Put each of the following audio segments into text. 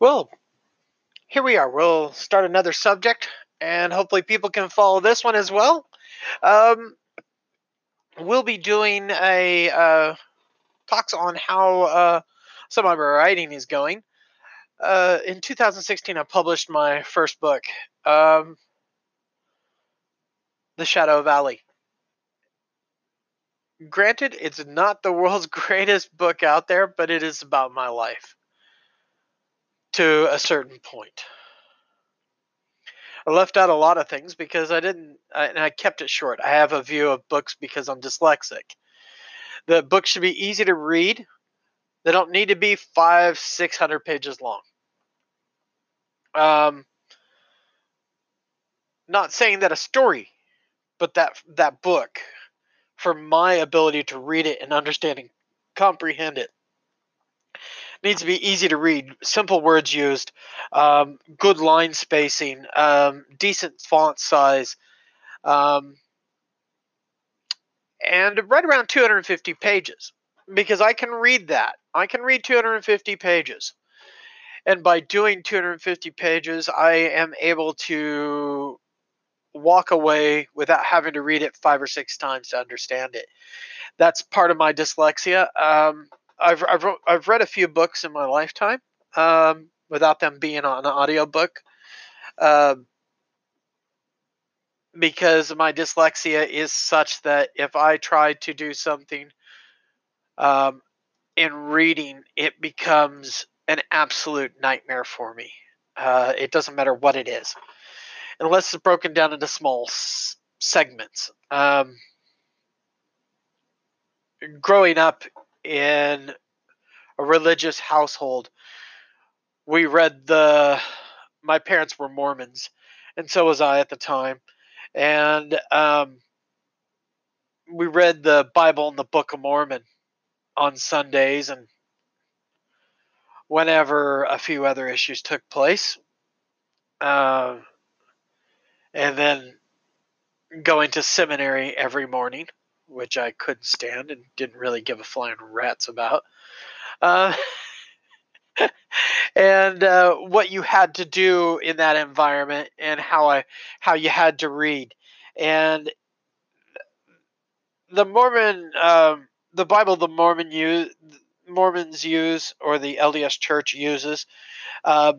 Well, here we are. We'll start another subject, and hopefully, people can follow this one as well. Um, we'll be doing a uh, talks on how uh, some of my writing is going. Uh, in 2016, I published my first book, um, The Shadow Valley. Granted, it's not the world's greatest book out there, but it is about my life to a certain point. I left out a lot of things because I didn't, and I kept it short. I have a view of books because I'm dyslexic. The books should be easy to read. They don't need to be five, six hundred pages long. Um, not saying that a story, but that that book, for my ability to read it and understand and comprehend it, needs to be easy to read, simple words used, um, good line spacing, um, decent font size, um, and right around 250 pages. Because I can read that. I can read 250 pages. And by doing 250 pages, I am able to walk away without having to read it five or six times to understand it. That's part of my dyslexia. Um, I've I've, I've read a few books in my lifetime um, without them being on an audiobook. Uh, because my dyslexia is such that if I try to do something um, in reading, it becomes an absolute nightmare for me. Uh, it doesn't matter what it is, unless it's broken down into small s- segments. Um, growing up in a religious household. We read the. My parents were Mormons, and so was I at the time, and um, we read the Bible and the Book of Mormon on Sundays, and whenever a few other issues took place, uh, and then going to seminary every morning, which I couldn't stand and didn't really give a flying rat's about. Uh, and uh, what you had to do in that environment and how I how you had to read and the Mormon um, the Bible the Mormon use Mormons use or the LDS Church uses uh,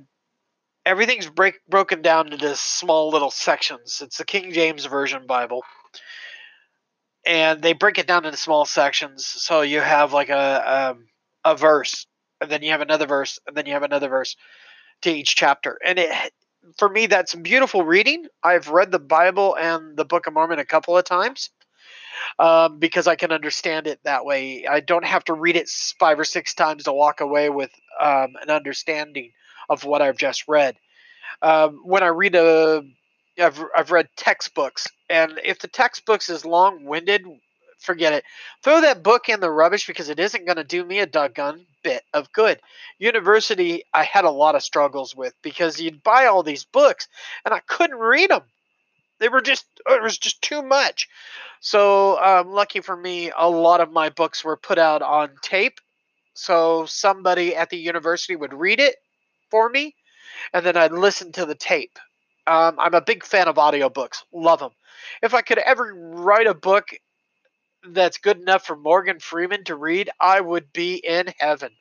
everything's break, broken down into small little sections. It's the King James Version Bible. And they break it down into small sections. So you have like a, um, a verse and then you have another verse and then you have another verse to each chapter. And it for me that's beautiful reading. I've read the bible and the book of mormon a couple of times um, because i can understand it that way. I don't have to read it five or six times to walk away with um, an understanding of what i've just read. Um, when i read a I've, I've read textbooks and if the textbooks is long-winded forget it. Throw that book in the rubbish because it isn't going to do me a doggone bit of good. University, I had a lot of struggles with because you'd buy all these books and I couldn't read them. They were just, it was just too much. So, um, lucky for me, a lot of my books were put out on tape. So, somebody at the university would read it for me, and then I'd listen to the tape. Um, I'm a big fan of audiobooks, love them. If I could ever write a book that's good enough for Morgan Freeman to read, I would be in heaven.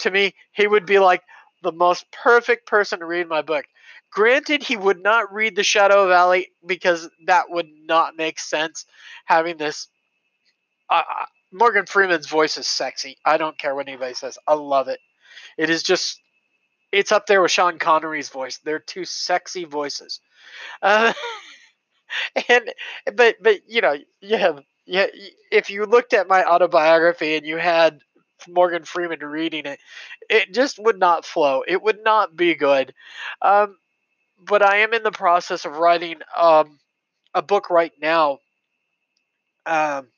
To me, he would be like the most perfect person to read my book. Granted, he would not read The Shadow Valley because that would not make sense. Having this, uh, uh, Morgan Freeman's voice is sexy. I don't care what anybody says. I love it. It is just, it's up there with Sean Connery's voice. They're two sexy voices. Uh, and but but you know you have yeah, if you looked at my autobiography and you had Morgan Freeman reading it, it just would not flow. It would not be good. Um, but I am in the process of writing um, a book right now um,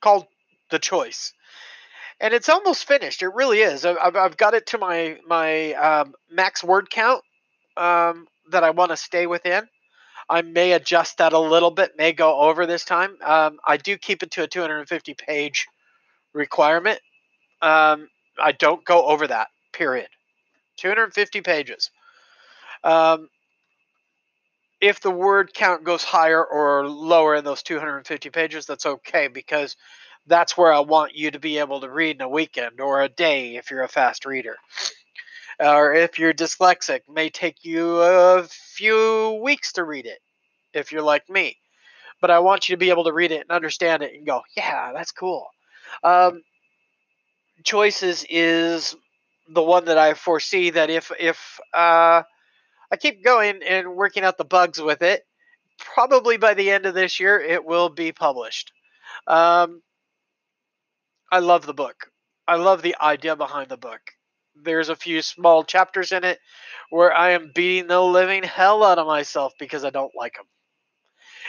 called The Choice. And it's almost finished. It really is. I've, I've got it to my my um, max word count um, that I want to stay within. I may adjust that a little bit, may go over this time. Um, I do keep it to a 250 page requirement. Um, I don't go over that, period. 250 pages. Um, if the word count goes higher or lower in those 250 pages, that's okay because that's where I want you to be able to read in a weekend or a day if you're a fast reader. Or if you're dyslexic, may take you a few weeks to read it if you're like me. But I want you to be able to read it and understand it and go, yeah, that's cool. Um, choices is the one that I foresee that if if uh, I keep going and working out the bugs with it, probably by the end of this year it will be published. Um, I love the book. I love the idea behind the book. There's a few small chapters in it where I am beating the living hell out of myself because I don't like them.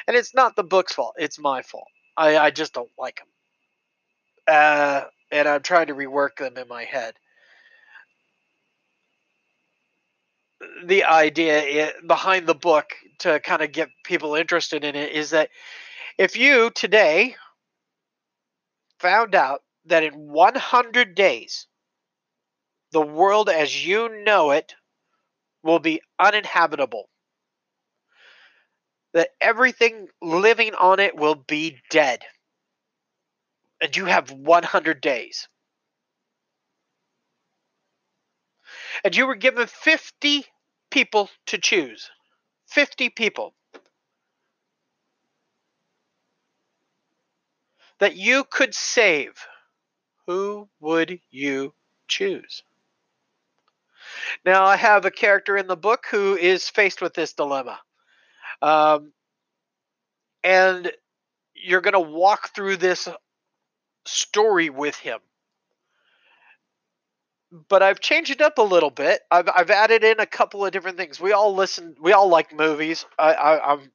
And it's not the book's fault, it's my fault. I, I just don't like them. Uh, and I'm trying to rework them in my head. The idea behind the book to kind of get people interested in it is that if you today found out that in 100 days, the world as you know it will be uninhabitable, that everything living on it will be dead and you have 100 days. And you were given 50 people to choose. 50 people. That you could save. Who would you choose? Now, I have a character in the book who is faced with this dilemma. Um, and you're going to walk through this story with him. But I've changed it up a little bit. I've I've added in a couple of different things. We all listen. We all like movies. I, I I'm.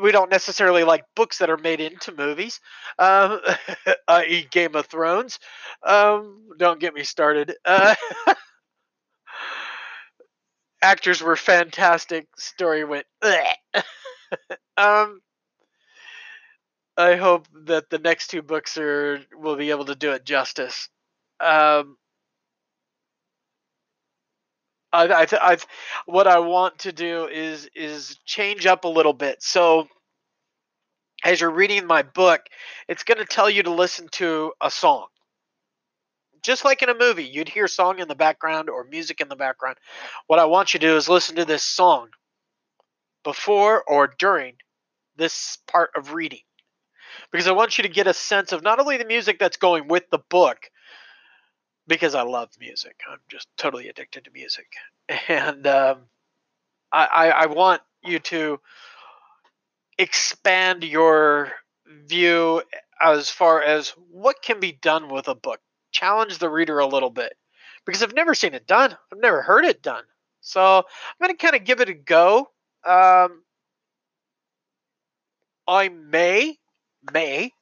We don't necessarily like books that are made into movies, um, i.e., Game of Thrones. Um, don't get me started. Uh, actors were fantastic. Story went. um, I hope that the next two books are will be able to do it justice. Um, I, I, I, what I want to do is is change up a little bit. So, as you're reading my book, it's going to tell you to listen to a song, just like in a movie. You'd hear song in the background or music in the background. What I want you to do is listen to this song before or during this part of reading because I want you to get a sense of not only the music that's going with the book, because I love music. I'm just totally addicted to music, and um, I, I, I want you to expand your view as far as what can be done with a book. Challenge the reader a little bit because I've never seen it done. I've never heard it done. So I'm going to kind of give it a go. Um, I may may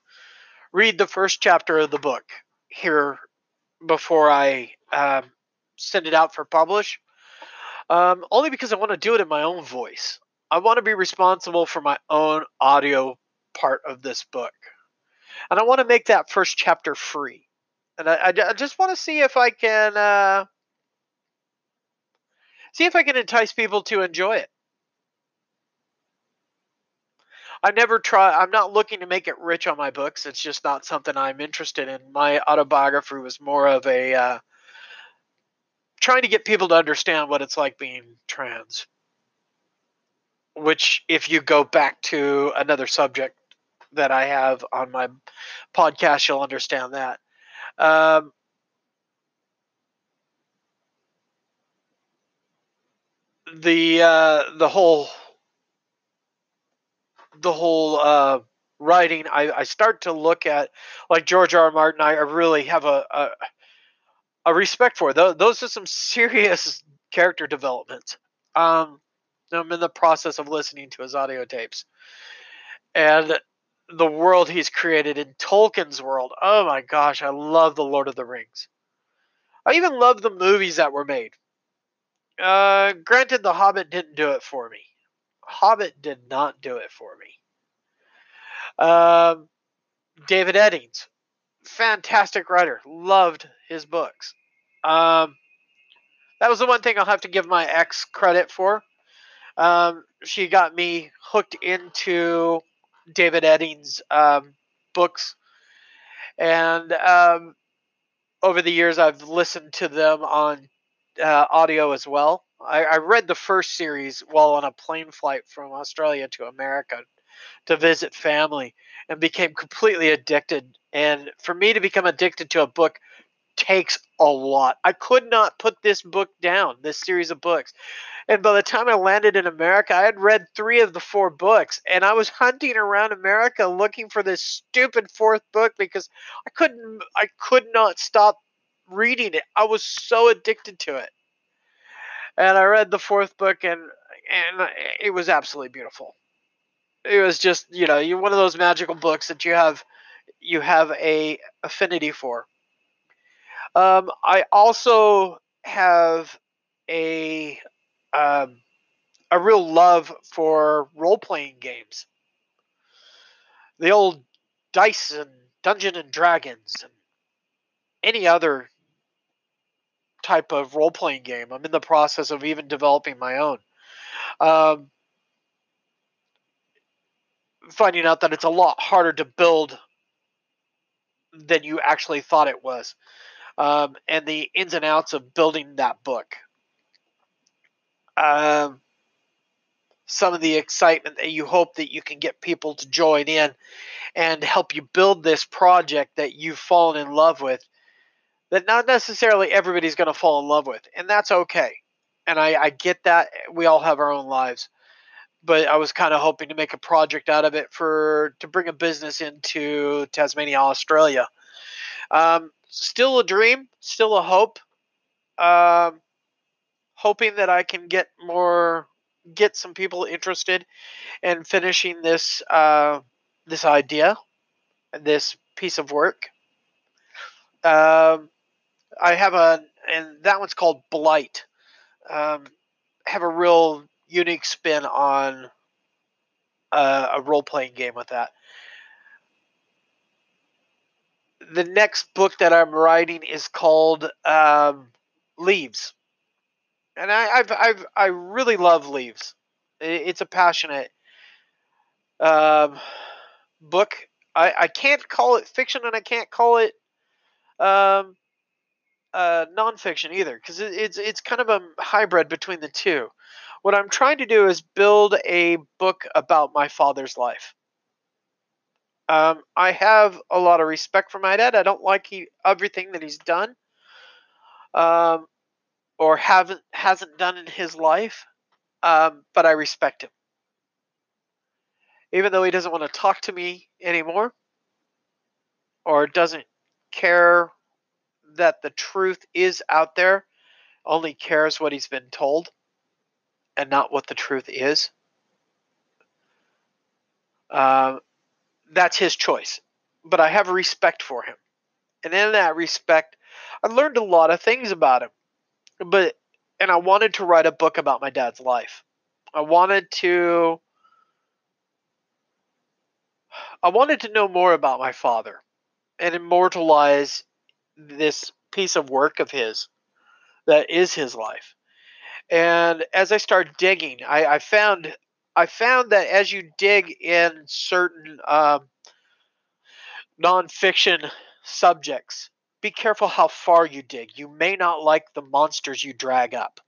read the first chapter of the book here before I um, send it out for publish. Um, only because I want to do it in my own voice. I want to be responsible for my own audio part of this book. And I want to make that first chapter free. And I, I, I just want to see if I can uh, see if I can entice people to enjoy it. I never try. I'm not looking to make it rich on my books. It's just not something I'm interested in. My autobiography was more of a uh, trying to get people to understand what it's like being trans. Which, if you go back to another subject that I have on my podcast, you'll understand that. Um, the uh, the whole the whole uh, writing, I, I start to look at like George R. R. Martin. I really have a a, a respect for those. Those are some serious character developments. Um, I'm in the process of listening to his audio tapes, and the world he's created in Tolkien's world. Oh my gosh, I love the Lord of the Rings. I even love the movies that were made. Uh, granted, The Hobbit didn't do it for me. Hobbit did not do it for me. Um, David Eddings, fantastic writer. Loved his books. Um, that was the one thing I'll have to give my ex credit for. Um, she got me hooked into David Eddings' um, books, and um, over the years I've listened to them on uh, audio as well. I, I read the first series while on a plane flight from Australia to America to visit family and became completely addicted. And for me to become addicted to a book takes a lot. I could not put this book down, this series of books. And by the time I landed in America, I had read three of the four books, and I was hunting around America looking for this stupid fourth book because I couldn't, I could not stop reading it. I was so addicted to it. And I read the fourth book, and and it was absolutely beautiful. It was just, you know, you one of those magical books that you have, you have a affinity for. Um, I also have a um, a real love for role playing games. The old dice and Dungeon and Dragons and any other type of role playing game. I'm in the process of even developing my own. Um, finding out that it's a lot harder to build than you actually thought it was um, and the ins and outs of building that book. Um, some of the excitement that you hope that you can get people to join in and help you build this project that you've fallen in love with that not necessarily everybody's going to fall in love with and that's okay and I, I get that we all have our own lives but i was kind of hoping to make a project out of it for to bring a business into tasmania australia um, still a dream, still a hope. Um, hoping that I can get more, get some people interested in finishing this uh, this idea, this piece of work. Um, I have a, and that one's called Blight. Um, have a real unique spin on uh, a role playing game with that the next book that I'm writing is called um, Leaves, and I, I've, I've I really love Leaves. It's a passionate um, book. I, I can't call it fiction, and I can't call it um, uh, nonfiction either, because it, it's it's kind of a hybrid between the two. What I'm trying to do is build a book about my father's life. Um, I have a lot of respect for my dad. I don't like he, everything that he's done, um, or haven't hasn't done in his life, um, but I respect him. Even though he doesn't want to talk to me anymore, or doesn't care that the truth is out there, only cares what he's been told, and not what the truth is. Um, that's his choice. But I have respect for him. And in that respect, I learned a lot of things about him. But and I wanted to write a book about my dad's life. I wanted to I wanted to know more about my father and immortalize this piece of work of his that is his life. And as I started digging, I, I found I found that as you dig in certain um, nonfiction subjects, be careful how far you dig. You may not like the monsters you drag up.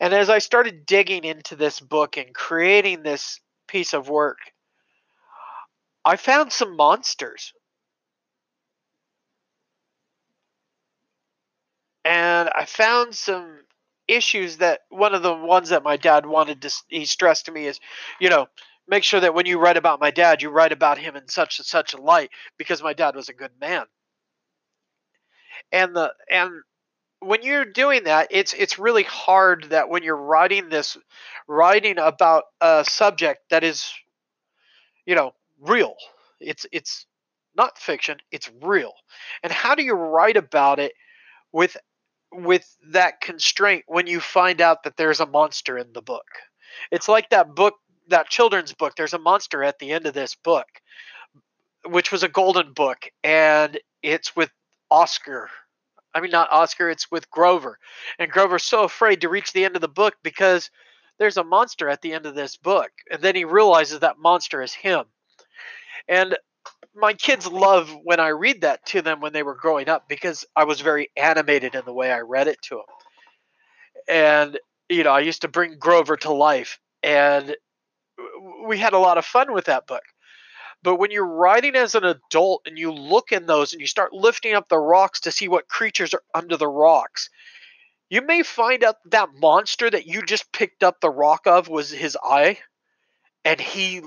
And as I started digging into this book and creating this piece of work, I found some monsters. And I found some issues that one of the ones that my dad wanted to he stressed to me is you know make sure that when you write about my dad you write about him in such and such a light because my dad was a good man. And the and when you're doing that it's it's really hard that when you're writing this writing about a subject that is you know real it's it's not fiction it's real. And how do you write about it with with that constraint when you find out that there's a monster in the book. It's like that book, that children's book. There's a monster at the end of this book, which was a golden book, and it's with Oscar. I mean, not Oscar, it's with Grover. And Grover's so afraid to reach the end of the book because there's a monster at the end of this book. And then he realizes that monster is him. And my kids love when I read that to them when they were growing up because I was very animated in the way I read it to them. And, you know, I used to bring Grover to life. And we had a lot of fun with that book. But when you're writing as an adult and you look in those and you start lifting up the rocks to see what creatures are under the rocks, you may find out that monster that you just picked up the rock of was his eye, and he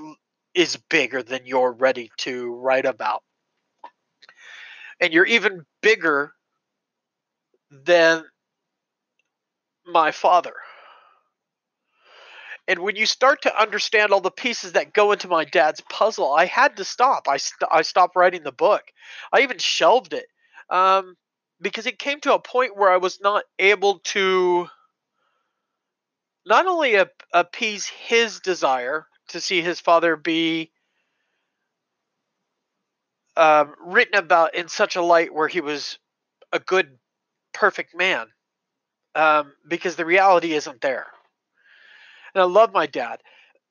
is bigger than you're ready to write about. And you're even bigger than my father. And when you start to understand all the pieces that go into my dad's puzzle, I had to stop. I, st- I stopped writing the book. I even shelved it um, because it came to a point where I was not able to not only appease his desire to see his father be um, written about in such a light where he was a good, perfect man, um, because the reality isn't there. And I love my dad,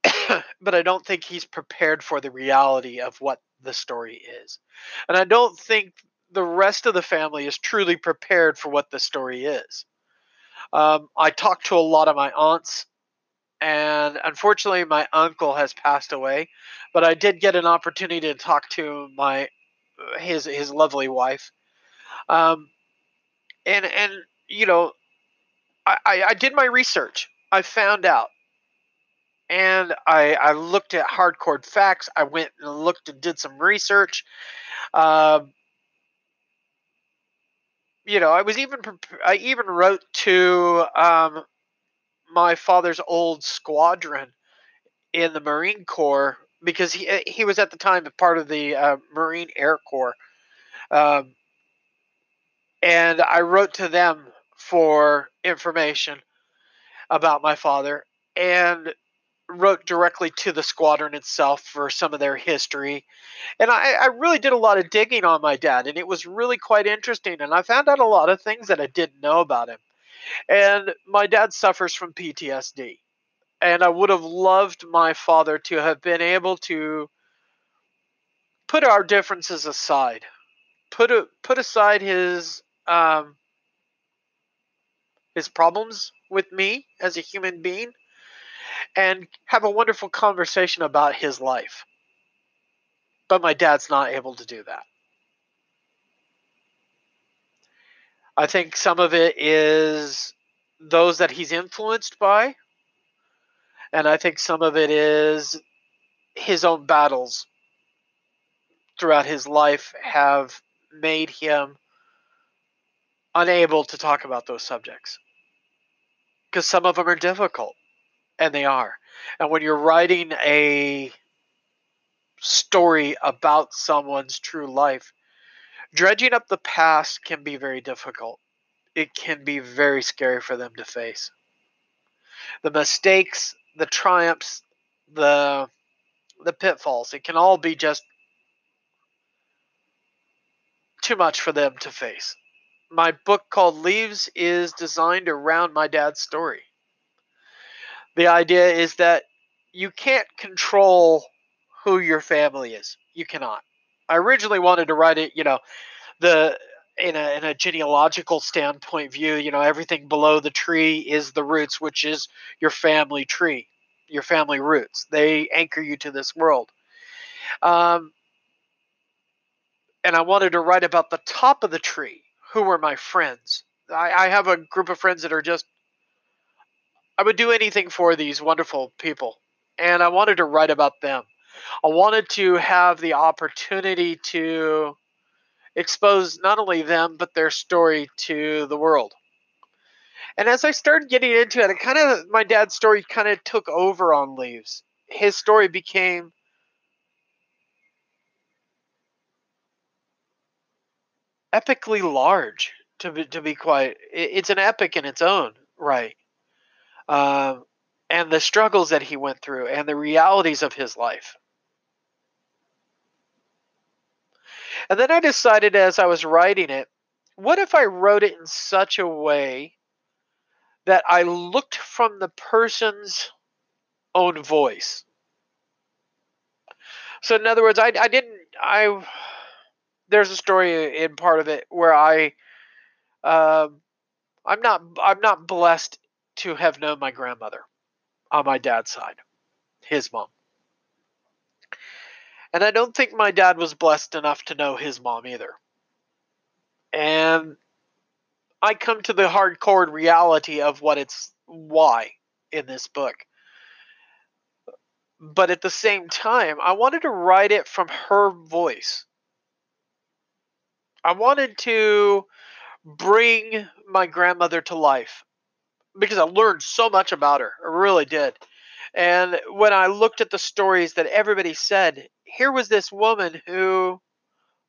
but I don't think he's prepared for the reality of what the story is. And I don't think the rest of the family is truly prepared for what the story is. Um, I talked to a lot of my aunts, and unfortunately, my uncle has passed away. But I did get an opportunity to talk to my his his lovely wife, um, and and you know, I, I, I did my research. I found out and I, I looked at hardcore facts. I went and looked and did some research. Um, you know, I was even I even wrote to um, my father's old squadron in the Marine Corps because he he was at the time part of the uh, Marine Air Corps, um, and I wrote to them for information about my father and wrote directly to the squadron itself for some of their history. And I, I, really did a lot of digging on my dad, and it was really quite interesting. And I found out a lot of things that I didn't know about him. And my dad suffers from PTSD. And I would have loved my father to have been able to put our differences aside, put a, put aside his um, his problems with me as a human being and have a wonderful conversation about his life. But my dad's not able to do that. I think some of it is those that he's influenced by, and I think some of it is his own battles throughout his life have made him unable to talk about those subjects because some of them are difficult and they are. And when you're writing a story about someone's true life, dredging up the past can be very difficult. It can be very scary for them to face. The mistakes, the triumphs, the the pitfalls, it can all be just too much for them to face. My book called Leaves is designed around my dad's story the idea is that you can't control who your family is. You cannot. I originally wanted to write it, you know, the in a in a genealogical standpoint view, you know, everything below the tree is the roots, which is your family tree, your family roots. They anchor you to this world. Um, and I wanted to write about the top of the tree. Who were my friends? I, I have a group of friends that are just I would do anything for these wonderful people, and I wanted to write about them. I wanted to have the opportunity to expose not only them but their story to the world. And as I started getting into it, it kind of my dad's story kind of took over on Leaves. His story became epically large to be, to be quite it's an epic in its own right uh, and the struggles that he went through and the realities of his life. And then I decided as I was writing it what if I wrote it in such a way that I looked from the person's own voice? So, in other words, I, I didn't, I, there's a story in part of it where I, um, I'm not, I'm not blessed to have known my grandmother on my dad's side, his mom. And I don't think my dad was blessed enough to know his mom either. And I come to the hardcore reality of what it's why in this book. But at the same time, I wanted to write it from her voice. I wanted to bring my grandmother to life because I learned so much about her. I really did. And when I looked at the stories that everybody said, here was this woman who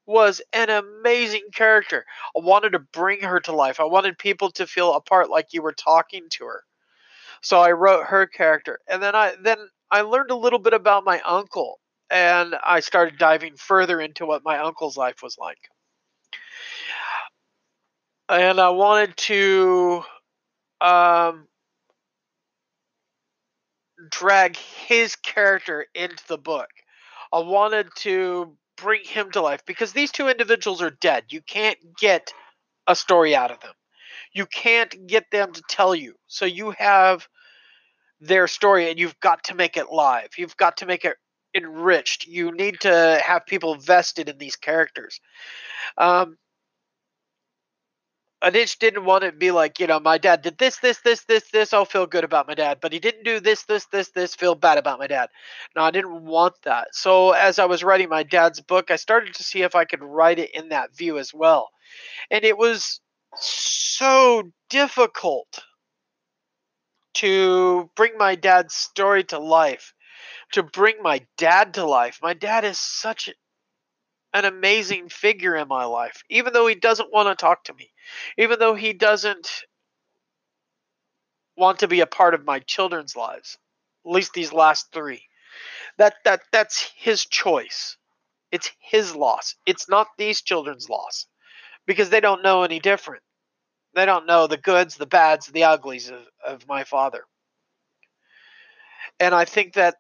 was an amazing character. I wanted to bring her to life. I wanted people to feel a part like you were talking to her. So I wrote her character. And then I then I learned a little bit about my uncle and I started diving further into what my uncle's life was like. And I wanted to um, drag his character into the book. I wanted to bring him to life because these two individuals are dead. You can't get a story out of them. You can't get them to tell you. So you have their story and you've got to make it live. You've got to make it enriched. You need to have people vested in these characters. Um, Just didn't want to be like, you know, my dad did this, this, this, this, this. I'll feel good about my dad, but he didn't do this, this, this, this. Feel bad about my dad. No, I didn't want that. So as I was writing my dad's book, I started to see if I could write it in that view as well, and it was so difficult to bring my dad's story to life, to bring my dad to life. My dad is such an amazing figure in my life, even though he doesn't want to talk to me, even though he doesn't want to be a part of my children's lives, at least these last three. That that that's his choice. It's his loss. It's not these children's loss because they don't know any different. They don't know the goods, the bads, the uglies of, of my father. And I think that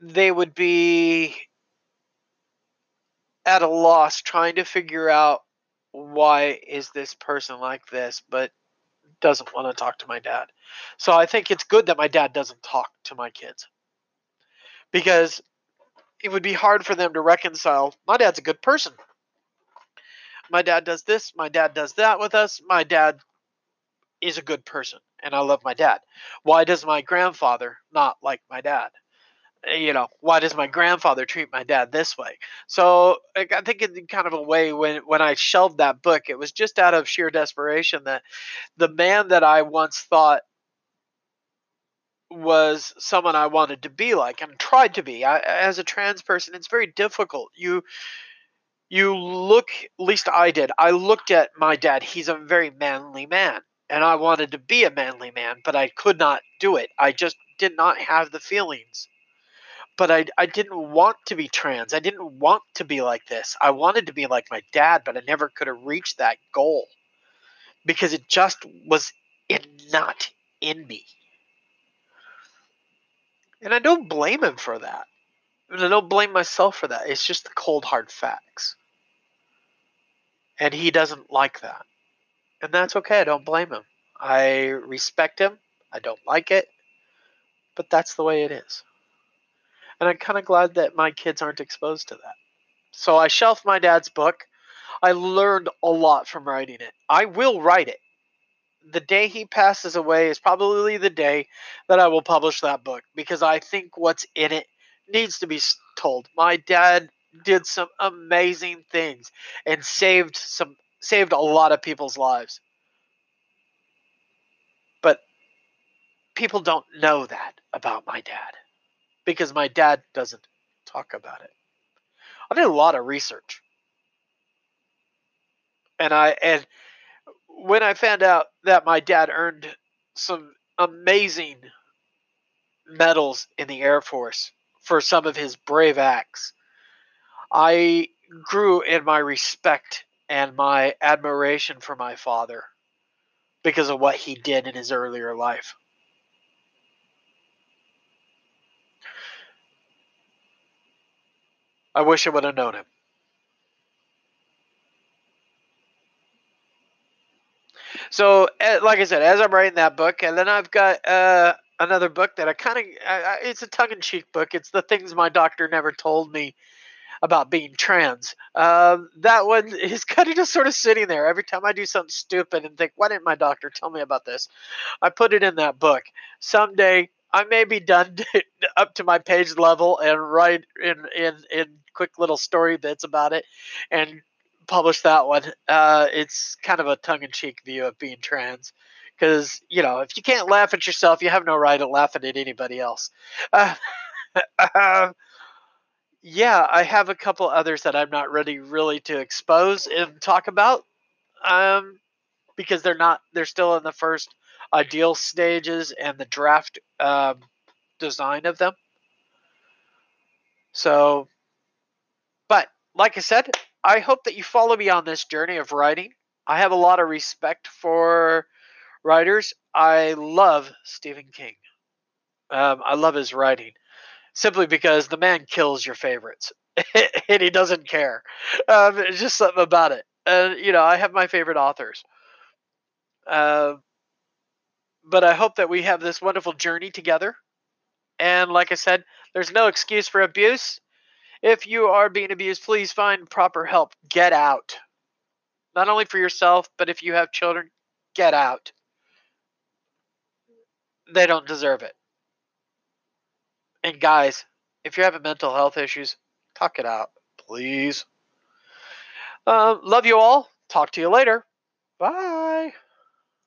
they would be at a loss trying to figure out why is this person like this but doesn't want to talk to my dad. So i think it's good that my dad doesn't talk to my kids. Because it would be hard for them to reconcile my dad's a good person. My dad does this my dad does that with us my dad is a good person and i love my dad. Why does my grandfather not like my dad Eh, you know, why does my grandfather treat my dad this way? So I think in kind of a way when when I shelved that book, it was just out of sheer desperation that the man that I once thought was someone I wanted to be like and tried to be. I, as a trans person, it's very difficult. You you look, at least I did. I looked at my dad. He's a very manly man, and I wanted to be a manly man, but I could not do it. I just did not have the feelings but I, I didn't want to be trans. I didn't want to be like this. I wanted to be like my dad, but I never could have reached that goal because it just was not in me. And I don't blame him for that. And I don't blame myself for that. It's just the cold hard facts. And he doesn't like that. And that's okay. I don't blame him. I respect him. I don't like it. But that's the way it is. And I'm kind of glad that my kids aren't exposed to that. So I shelved my dad's book. I learned a lot from writing it. I will write it. The day he passes away is probably the day that I will publish that book because I think what's in it needs to be told. My dad did some amazing things and saved some saved a lot of people's lives. But people don't know that about my dad because my dad doesn't talk about it. I did a lot of research. And I and when I found out that my dad earned some amazing medals in the Air Force for some of his brave acts, I grew in my respect and my admiration for my father because of what he did in his earlier life. I wish I would have known him. So, eh, like I said, as I'm writing that book, and then I've got uh, another book that I kind of, it's a tongue in cheek book. It's The Things My Doctor Never Told Me about being trans. Um, that one is kind of just sort of sitting there every time I do something stupid and think, why didn't my doctor tell me about this? I put it in that book. Someday I may be done up to my page level and write in in in quick little story bits about it and publish that one. Uh, it's kind of a tongue in cheek view of being trans. Because, you know, if you can't laugh at yourself, you have no right at laughing at anybody else. Uh, yeah, I have a couple others that I'm not ready really to expose and talk about, um, because they're not they're still in the first ideal stages and the draft um, design of them. So, but like I said, I hope that you follow me on this journey of writing. I have a lot of respect for writers. I love Stephen King. Um, I love his writing simply because the man kills your favorites and he doesn't care. Um, it's just something about it. And, you know, I have my favorite authors. Uh, but I hope that we have this wonderful journey together. And like I said, there's no excuse for abuse. If you are being abused, please find proper help. Get out. Not only for yourself, but if you have children, get out. They don't deserve it. And guys, if you're having mental health issues, talk it out, please. Um, love you all. Talk to you later. Bye.